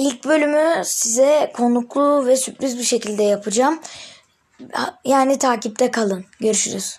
İlk bölümü size konuklu ve sürpriz bir şekilde yapacağım. Yani takipte kalın. Görüşürüz.